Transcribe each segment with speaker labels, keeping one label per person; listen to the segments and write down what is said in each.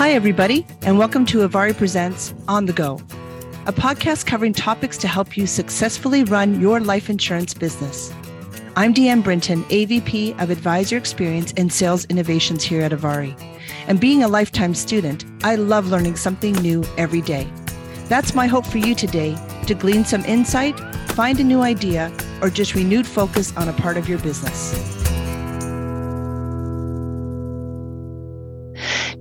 Speaker 1: Hi, everybody, and welcome to ivari Presents On the Go, a podcast covering topics to help you successfully run your life insurance business. I'm DeeAnn Brinton, AVP of Advisor Experience and Sales Innovations here at ivari. And being a lifetime student, I love learning something new every day. That's my hope for you today to glean some insight, find a new idea, or just renewed focus on a part of your business.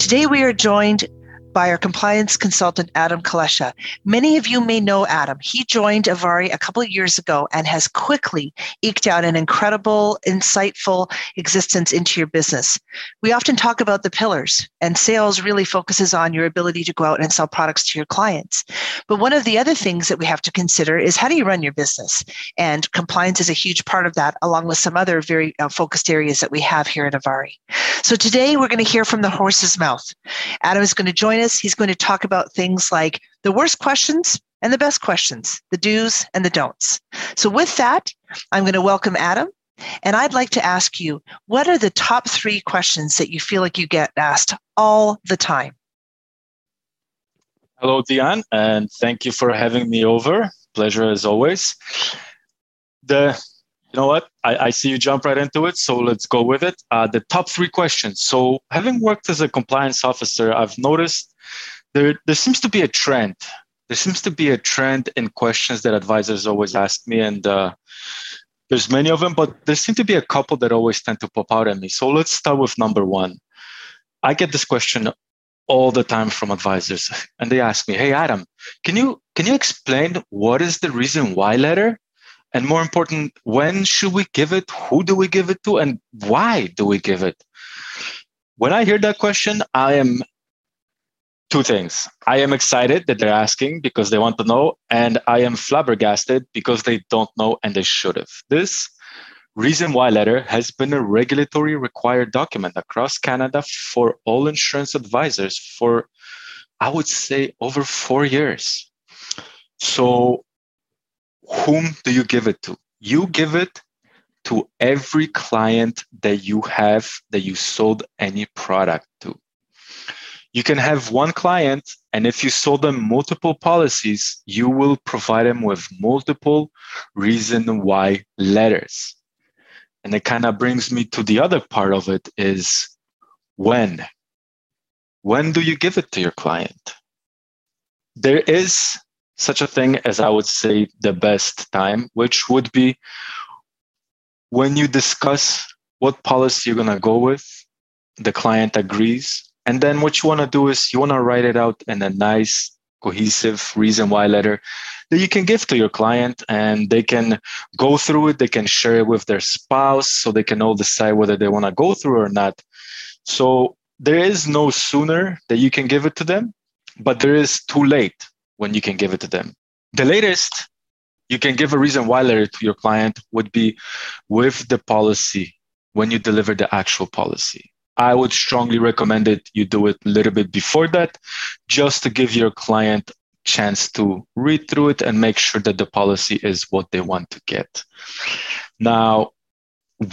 Speaker 1: Today, we are joined by our compliance consultant, Adam Kulesza. Many of you may know Adam. He joined ivari a couple of years ago and has quickly eked out an incredible, insightful existence into your business. We often talk about the pillars, and sales really focuses on your ability to go out and sell products to your clients. But one of the other things that we have to consider is how do you run your business? And compliance is a huge part of that, along with some other very uh, focused areas that we have here at ivari. So today we're going to hear from the horse's mouth. Adam is going to join us. He's going to talk about things like the worst questions and the best questions, the do's and the don'ts. So, with that, I'm going to welcome Adam. And I'd like to ask you what are the top three questions that you feel like you get asked all the time?
Speaker 2: Hello, DeeAnn, and thank you for having me over. Pleasure as always. The you know what? I, I, see you jump right into it. So let's go with it. Uh, the top three questions. So, having worked as a compliance officer, I've noticed there, there seems to be a trend. There seems to be a trend in questions that advisors always ask me. And uh, there's many of them, but there seem to be a couple that always tend to pop out at me. So, let's start with number one. I get this question all the time from advisors and they ask me hey adam can you can you explain what is the reason why letter and more important when should we give it? Who do we give it to? And why do we give it? When i hear that question i am two things. I am excited that they're asking because they want to know and i am flabbergasted because they don't know and they should have. This reason why letter has been a regulatory required document across canada for all insurance advisors for i would say over four years. So whom do you give it to? You give it to every client that you have that you sold any product to. You can have one client, and if you sold them multiple policies, you will provide them with multiple reason why letters. And it kind of brings me to the other part of it is when. When do you give it to your client? There is such a thing as I would say the best time, which would be when you discuss what policy you're going to go with, the client agrees. And then what you want to do is you want to write it out in a nice, cohesive reason why letter that you can give to your client and they can go through it. They can share it with their spouse so they can all decide whether they want to go through or not. So there is no sooner that you can give it to them, but there is too late when you can give it to them. The latest you can give a reason why letter to your client would be with the policy when you deliver the actual policy. I would strongly recommend it you do it a little bit before that just to give your client chance to read through it and make sure that the policy is what they want to get. Now,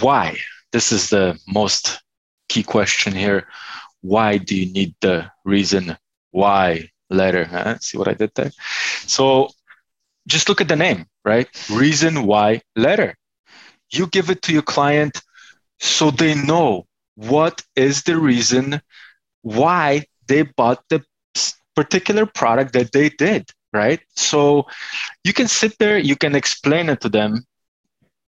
Speaker 2: why? This is the most key question here. Why do you need the reason why letter. Huh? See what I did there? So just look at the name, right? Reason why letter. You give it to your client so they know what is the reason why they bought the particular product that they did, right? So you can sit there, you can explain it to them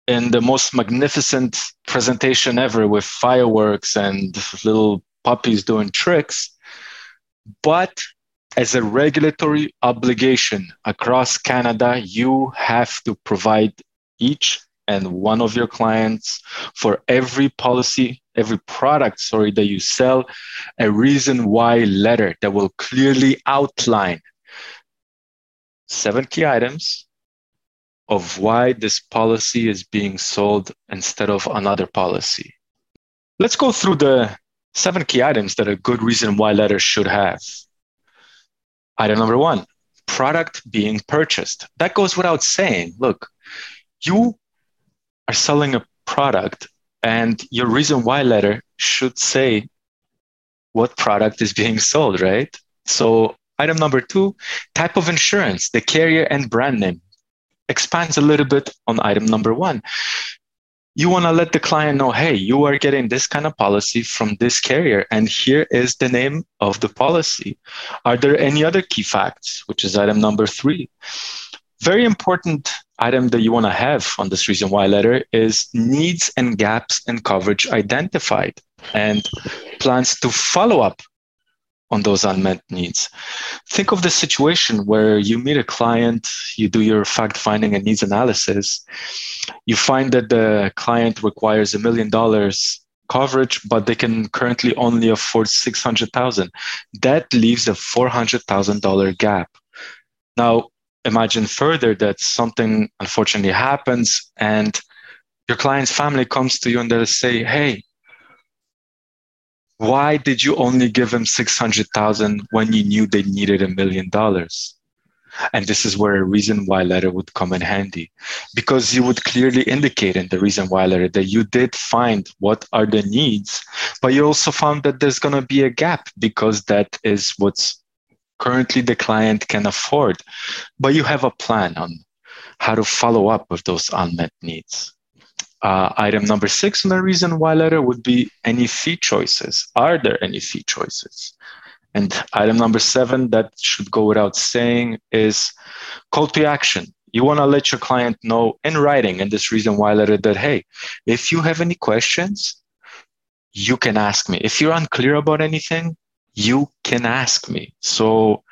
Speaker 2: in the most magnificent presentation ever with fireworks and little puppies doing tricks. But as a regulatory obligation across Canada, you have to provide each and one of your clients for every policy, every product, sorry, that you sell, a reason why letter that will clearly outline seven key items of why this policy is being sold instead of another policy. Let's go through the seven key items that a good reason why letter should have. Item number one, product being purchased. That goes without saying. Look, you are selling a product, and your reason why letter should say what product is being sold, right? So item number two, type of insurance, the carrier and brand name expands a little bit on item number one. You want to let the client know, hey, you are getting this kind of policy from this carrier, and here is the name of the policy. Are there any other key facts, which is item number three? Very important item that you want to have on this reason why letter is needs and gaps in coverage identified and plans to follow up on those unmet needs. Think of the situation where you meet a client, you do your fact finding and needs analysis. You find that the client requires a million dollars coverage, but they can currently only afford 600,000. That leaves a $400,000 gap. Now, imagine further that something unfortunately happens and your client's family comes to you and they'll say, Hey, why did you only give them 600,000 when you knew they needed a million dollars? And this is where a reason why letter would come in handy because you would clearly indicate in the reason why letter that you did find what are the needs, but you also found that there's going to be a gap because that is what's currently the client can afford. But you have a plan on how to follow up with those unmet needs. Uh, item number six on the reason why letter would be any fee choices. Are there any fee choices? And item number seven, that should go without saying, is call to action. You want to let your client know in writing in this reason why letter that, hey, if you have any questions, you can ask me. If you're unclear about anything, you can ask me. So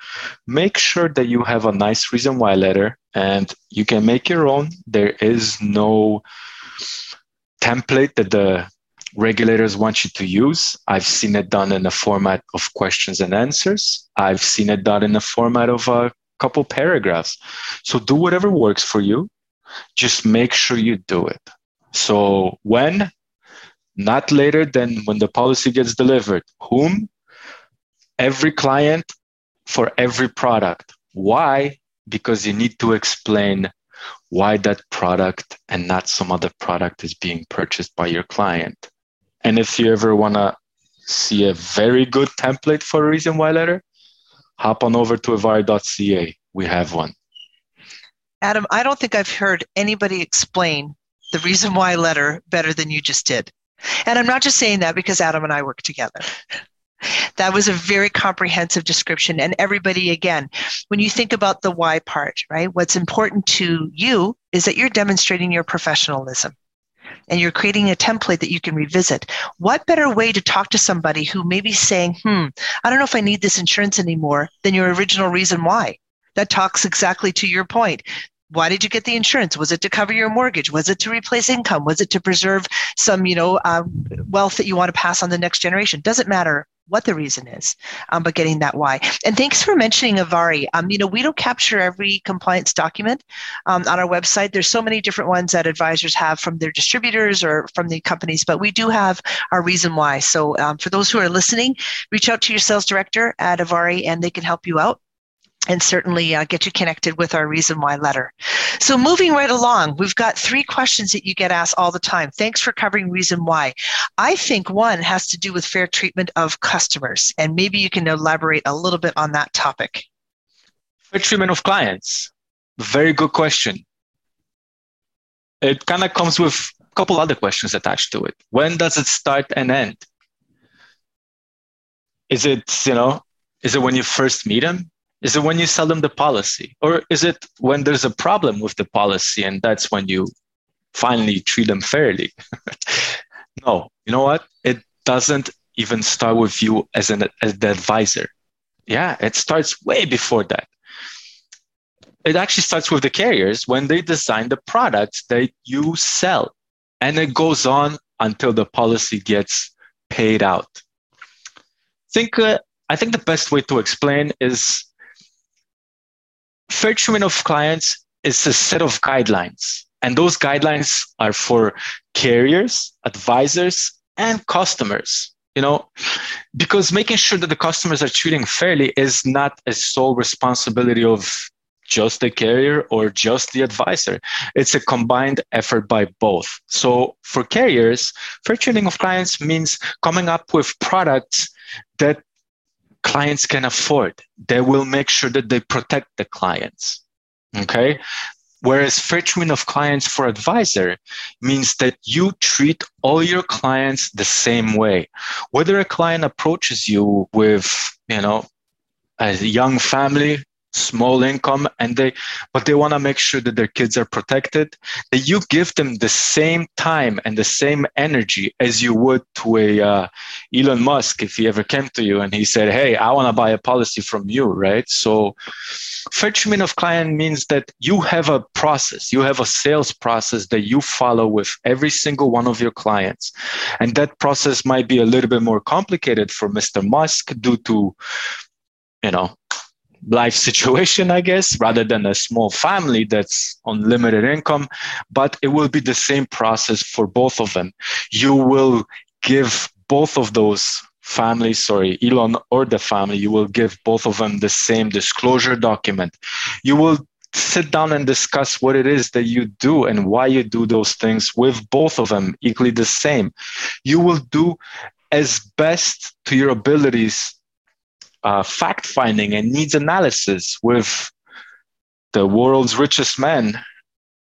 Speaker 2: make sure that you have a nice reason why letter and you can make your own. There is no template that the regulators want you to use. I've seen it done in a format of questions and answers. I've seen it done in a format of a couple paragraphs. So do whatever works for you. Just make sure you do it. So when? Not later than when the policy gets delivered. Whom? Every client for every product. Why? Because you need to explain why that product and not some other product is being purchased by your client. And if you ever want to see a very good template for a reason why letter, hop on over to ivari.ca. We have one.
Speaker 1: Adam, I don't think I've heard anybody explain the reason why letter better than you just did. And I'm not just saying that because Adam and I work together. That was a very comprehensive description. And everybody, again, when you think about the why part, right, what's important to you is that you're demonstrating your professionalism and you're creating a template that you can revisit. What better way to talk to somebody who may be saying, hmm, I don't know if I need this insurance anymore than your original reason why? That talks exactly to your point. Why did you get the insurance? Was it to cover your mortgage? Was it to replace income? Was it to preserve some, you know, uh, wealth that you want to pass on the next generation? Doesn't matter what the reason is, um, but getting that why. And thanks for mentioning ivari. Um, you know, we don't capture every compliance document um, on our website. There's so many different ones that advisors have from their distributors or from the companies, but we do have our reason why. So um, for those who are listening, reach out to your sales director at ivari and they can help you out and certainly uh, get you connected with our reason why letter. So, moving right along, we've got three questions that you get asked all the time. Thanks for covering reason why. I think one has to do with fair treatment of customers, and maybe you can elaborate a little bit on that topic.
Speaker 2: Fair treatment of clients. Very good question. It kind of comes with a couple other questions attached to it. When does it start and end? Is it, you know, is it when you first meet them? Is it when you sell them the policy? Or is it when there's a problem with the policy and that's when you finally treat them fairly? no, you know what? It doesn't even start with you as an as the advisor. Yeah, it starts way before that. It actually starts with the carriers when they design the product that you sell. And it goes on until the policy gets paid out. Think uh, I think the best way to explain is fair treatment of clients is a set of guidelines. And those guidelines are for carriers, advisors, and customers. You know, because making sure that the customers are treating fairly is not a sole responsibility of just the carrier or just the advisor. It's a combined effort by both. So for carriers, fair trading of clients means coming up with products that clients can afford. They will make sure that they protect the clients. Okay. Whereas treatment of clients for advisor means that you treat all your clients the same way. Whether a client approaches you with, you know, a young family small income and they but they want to make sure that their kids are protected that you give them the same time and the same energy as you would to a uh, elon musk if he ever came to you and he said hey i want to buy a policy from you right? So treatment of client means that you have a process you have a sales process that you follow with every single one of your clients. And that process might be a little bit more complicated for mr musk due to you know life situation, I guess, rather than a small family that's on limited income. But it will be the same process for both of them. You will give both of those families, sorry, Elon or the family, you will give both of them the same disclosure document. You will sit down and discuss what it is that you do and why you do those things with both of them equally the same. You will do as best to your abilities uh, fact finding and needs analysis with the world's richest man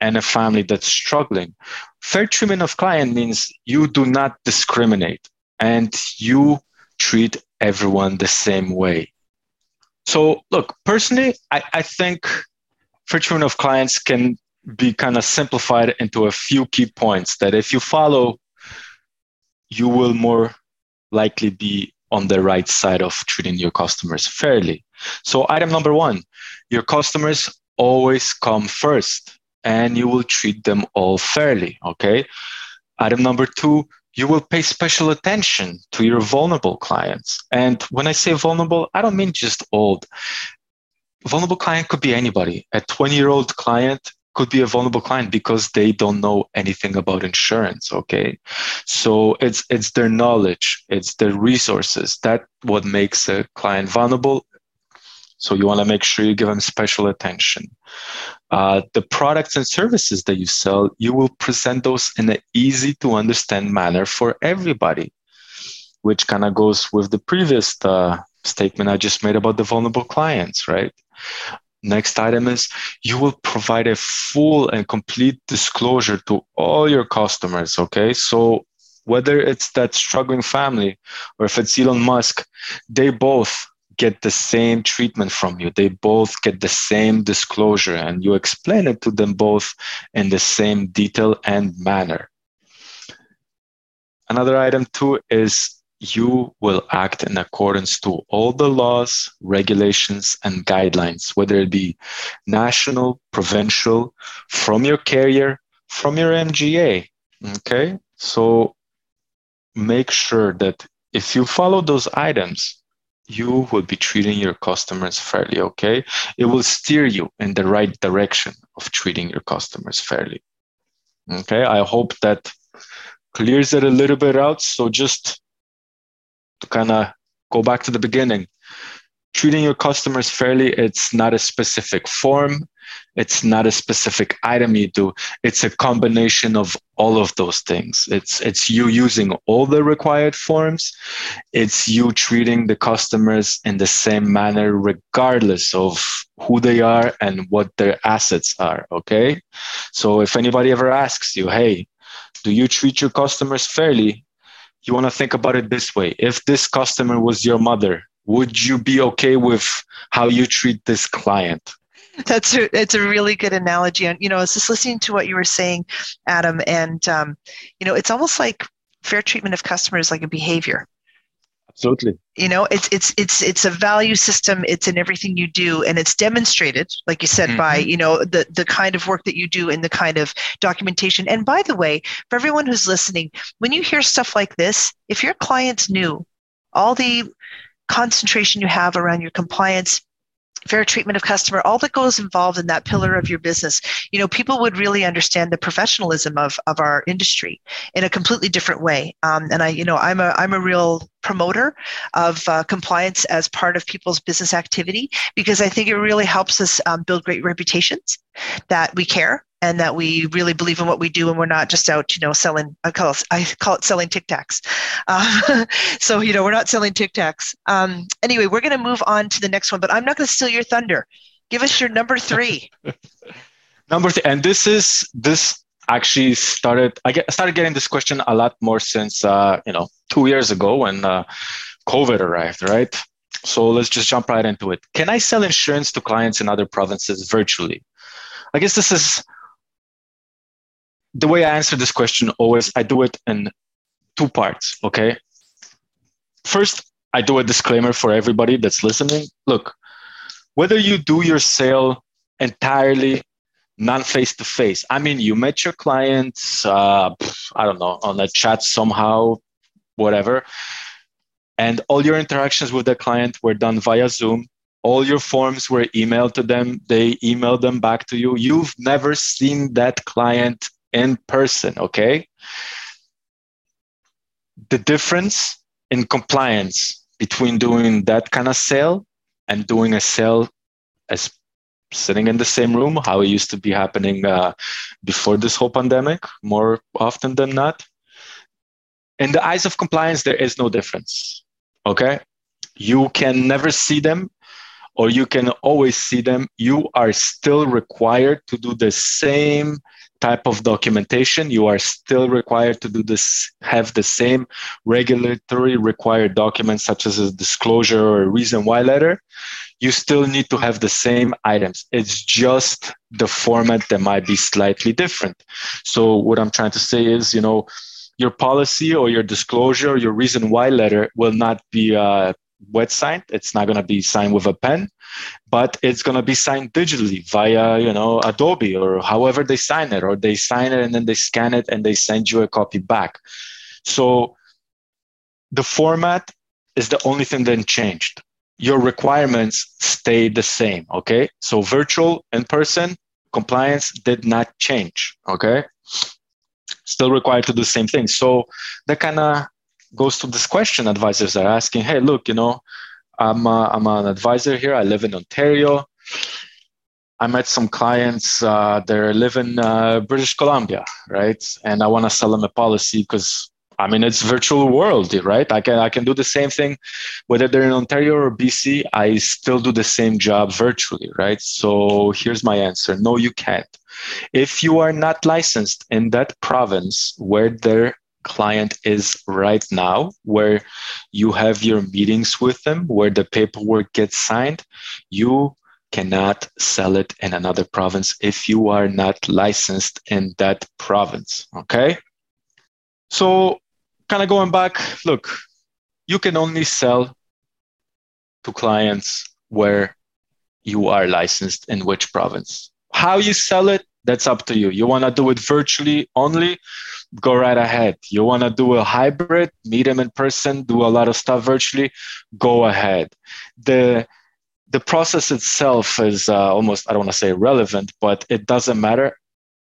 Speaker 2: and a family that's struggling. Fair treatment of client means you do not discriminate and you treat everyone the same way. So, look, personally, I, I think fair treatment of clients can be kind of simplified into a few key points that if you follow, you will more likely be on the right side of treating your customers fairly. So, item number one, your customers always come first and you will treat them all fairly. Okay. Item number two, you will pay special attention to your vulnerable clients. And when I say vulnerable, I don't mean just old. Vulnerable client could be anybody. A 20 year old client could be a vulnerable client because they don't know anything about insurance okay? So it's it's their knowledge it's their resources that what makes a client vulnerable. So you want to make sure you give them special attention. Uh, the products and services that you sell you will present those in an easy to understand manner for everybody which kind of goes with the previous uh, statement i just made about the vulnerable clients right Next item is you will provide a full and complete disclosure to all your customers. Okay. So whether it's that struggling family or if it's Elon Musk, they both get the same treatment from you. They both get the same disclosure and you explain it to them both in the same detail and manner. Another item too is you will act in accordance to all the laws, regulations, and guidelines, whether it be national, provincial, from your carrier, from your MGA. Okay. So make sure that if you follow those items, you will be treating your customers fairly. Okay. It will steer you in the right direction of treating your customers fairly. Okay. I hope that clears it a little bit out. So just to kind of go back to the beginning. Treating your customers fairly it's not a specific form. It's not a specific item you do. It's a combination of all of those things. It's it's you using all the required forms. It's you treating the customers in the same manner regardless of who they are and what their assets are okay? So if anybody ever asks you hey do you treat your customers fairly you want to think about it this way. If this customer was your mother would you be okay with how you treat this client?
Speaker 1: That's a, it's a really good analogy. And you know i was just listening to what you were saying adam and um, you know it's almost like fair treatment of customers like a behavior
Speaker 2: absolutely.
Speaker 1: You know it's it's it's it's a value system. It's in everything you do and it's demonstrated like you said mm-hmm. by you know the the kind of work that you do and the kind of documentation. And by the way for everyone who's listening when you hear stuff like this if your clients knew all the concentration you have around your compliance fair treatment of customer all that goes involved in that pillar of your business. You know people would really understand the professionalism of, of our industry in a completely different way. Um, and i you know i'm a i'm a real promoter of uh, compliance as part of people's business activity because i think it really helps us um, build great reputations that we care and that we really believe in what we do and we're not just out you know selling i call it, I call it selling tic tacs. Uh, so you know we're not selling tic tacs. Um, anyway we're going to move on to the next one but i'm not going to steal your thunder. Give us your number three.
Speaker 2: Number three and this is this actually started i get started getting this question a lot more since uh, you know two years ago when uh, covid arrived right? So let's just jump right into it. Can i sell insurance to clients in other provinces virtually? I guess this is the way I answer this question always, I do it in two parts. Okay. First, I do a disclaimer for everybody that's listening. Look, whether you do your sale entirely non face to face, I mean, you met your clients, uh, I don't know, on a chat somehow, whatever, and all your interactions with the client were done via Zoom. All your forms were emailed to them. They emailed them back to you. You've never seen that client in person, okay? The difference in compliance between doing that kind of sale and doing a sale as sitting in the same room, how it used to be happening uh, before this whole pandemic, more often than not. In the eyes of compliance, there is no difference. Okay. You can never see them or you can always see them. You are still required to do the same type of documentation, you are still required to do this, have the same regulatory required documents such as a disclosure or a reason why letter. You still need to have the same items. It's just the format that might be slightly different. So what I'm trying to say is, you know, your policy or your disclosure, or your reason why letter will not be uh, wet signed. It's not going to be signed with a pen, but it's going to be signed digitally via, you know, Adobe or however they sign it, or they sign it and then they scan it and they send you a copy back. So the format is the only thing that changed. Your requirements stay the same. Okay. So virtual in person compliance did not change. Okay. Still required to do the same thing. So that kind of goes to this question advisors are asking hey look you know i'm, a, I'm an advisor here. I live in ontario. I met some clients uh, they live in uh, british columbia right? And i want to sell them a policy because i mean it's virtual world right? I can i can do the same thing whether they're in ontario or bc i still do the same job virtually right? So here's my answer. No you can't. If you are not licensed in that province where their client is right now, where you have your meetings with them, where the paperwork gets signed, you cannot sell it in another province if you are not licensed in that province. Okay. So, kind of going back, look, you can only sell to clients where you are licensed in which province. How you sell it, that's up to you. You want to do it virtually only, go right ahead. You want to do a hybrid, meet them in person, do a lot of stuff virtually, go ahead. The the process itself is uh, almost I don't want to say relevant, but it doesn't matter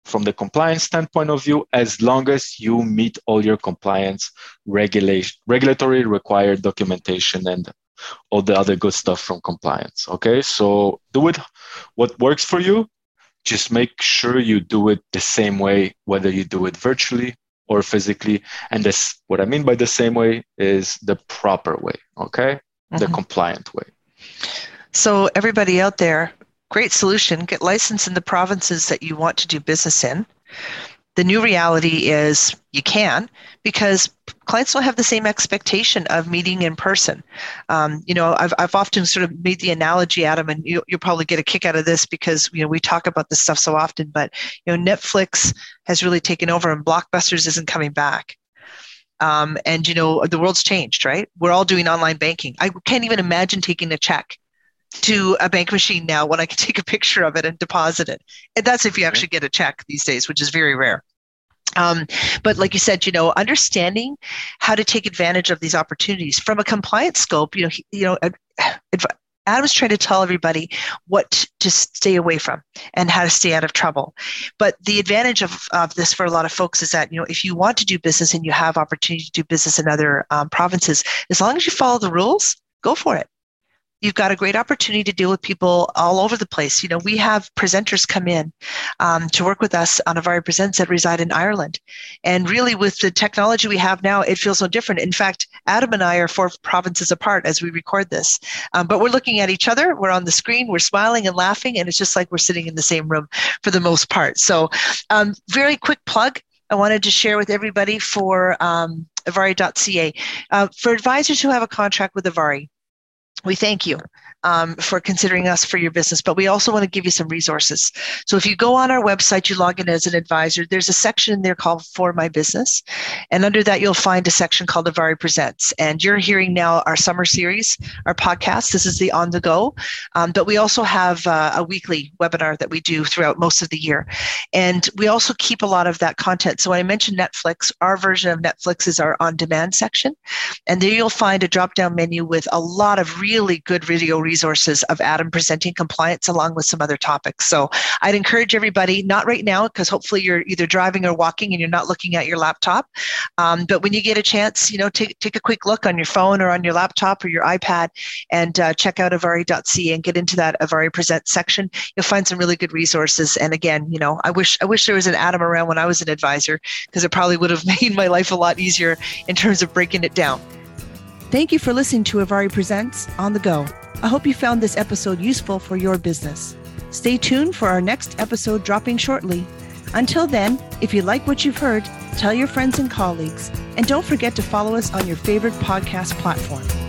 Speaker 2: from the compliance standpoint of view as long as you meet all your compliance regulation regulatory required documentation and all the other good stuff from compliance okay so do it what works for you just make sure you do it the same way, whether you do it virtually or physically. And this, what I mean by the same way is the proper way, okay? Mm-hmm. The compliant way.
Speaker 1: So, everybody out there, great solution. Get licensed in the provinces that you want to do business in. The new reality is you can because clients don't have the same expectation of meeting in person. Um, you know, I've, I've often sort of made the analogy, Adam, and you, you'll probably get a kick out of this because, you know, we talk about this stuff so often, but, you know, Netflix has really taken over and Blockbusters isn't coming back. Um, and, you know, the world's changed, right? We're all doing online banking. I can't even imagine taking a check to a bank machine now when I can take a picture of it and deposit it. And that's if you actually get a check these days, which is very rare. Um, but like you said, you know, understanding how to take advantage of these opportunities from a compliance scope, you know, you know, Adam's trying to tell everybody what to stay away from and how to stay out of trouble. But the advantage of, of this for a lot of folks is that, you know, if you want to do business and you have opportunity to do business in other um, provinces, as long as you follow the rules, go for it you've got a great opportunity to deal with people all over the place. You know, we have presenters come in um, to work with us on ivari Presents that reside in Ireland. And really, with the technology we have now, it feels so different. In fact, Adam and I are four provinces apart as we record this. Um, but we're looking at each other, we're on the screen, we're smiling and laughing, and it's just like we're sitting in the same room for the most part. So, um, very quick plug. I wanted to share with everybody for um, ivari.ca. Uh, for advisors who have a contract with ivari, we thank you um, for considering us for your business, but we also want to give you some resources. So if you go on our website, you log in as an advisor, there's a section in there called For My Business. And under that, you'll find a section called ivari Presents. And you're hearing now our summer series, our podcast. This is the on the go. Um, but we also have uh, a weekly webinar that we do throughout most of the year. And we also keep a lot of that content. So when I mentioned Netflix, our version of Netflix is our on demand section. And there you'll find a drop down menu with a lot of really good video resources of Adam presenting compliance along with some other topics. So I'd encourage everybody, not right now, because hopefully you're either driving or walking and you're not looking at your laptop. Um, but when you get a chance, you know, take, take a quick look on your phone or on your laptop or your iPad and uh, check out ivari.ca and get into that ivari Present section. You'll find some really good resources. And again, you know, I wish I wish there was an Adam around when I was an advisor because it probably would have made my life a lot easier in terms of breaking it down. Thank you for listening to ivari Presents On the Go. I hope you found this episode useful for your business. Stay tuned for our next episode dropping shortly. Until then, if you like what you've heard, tell your friends and colleagues, and don't forget to follow us on your favorite podcast platform.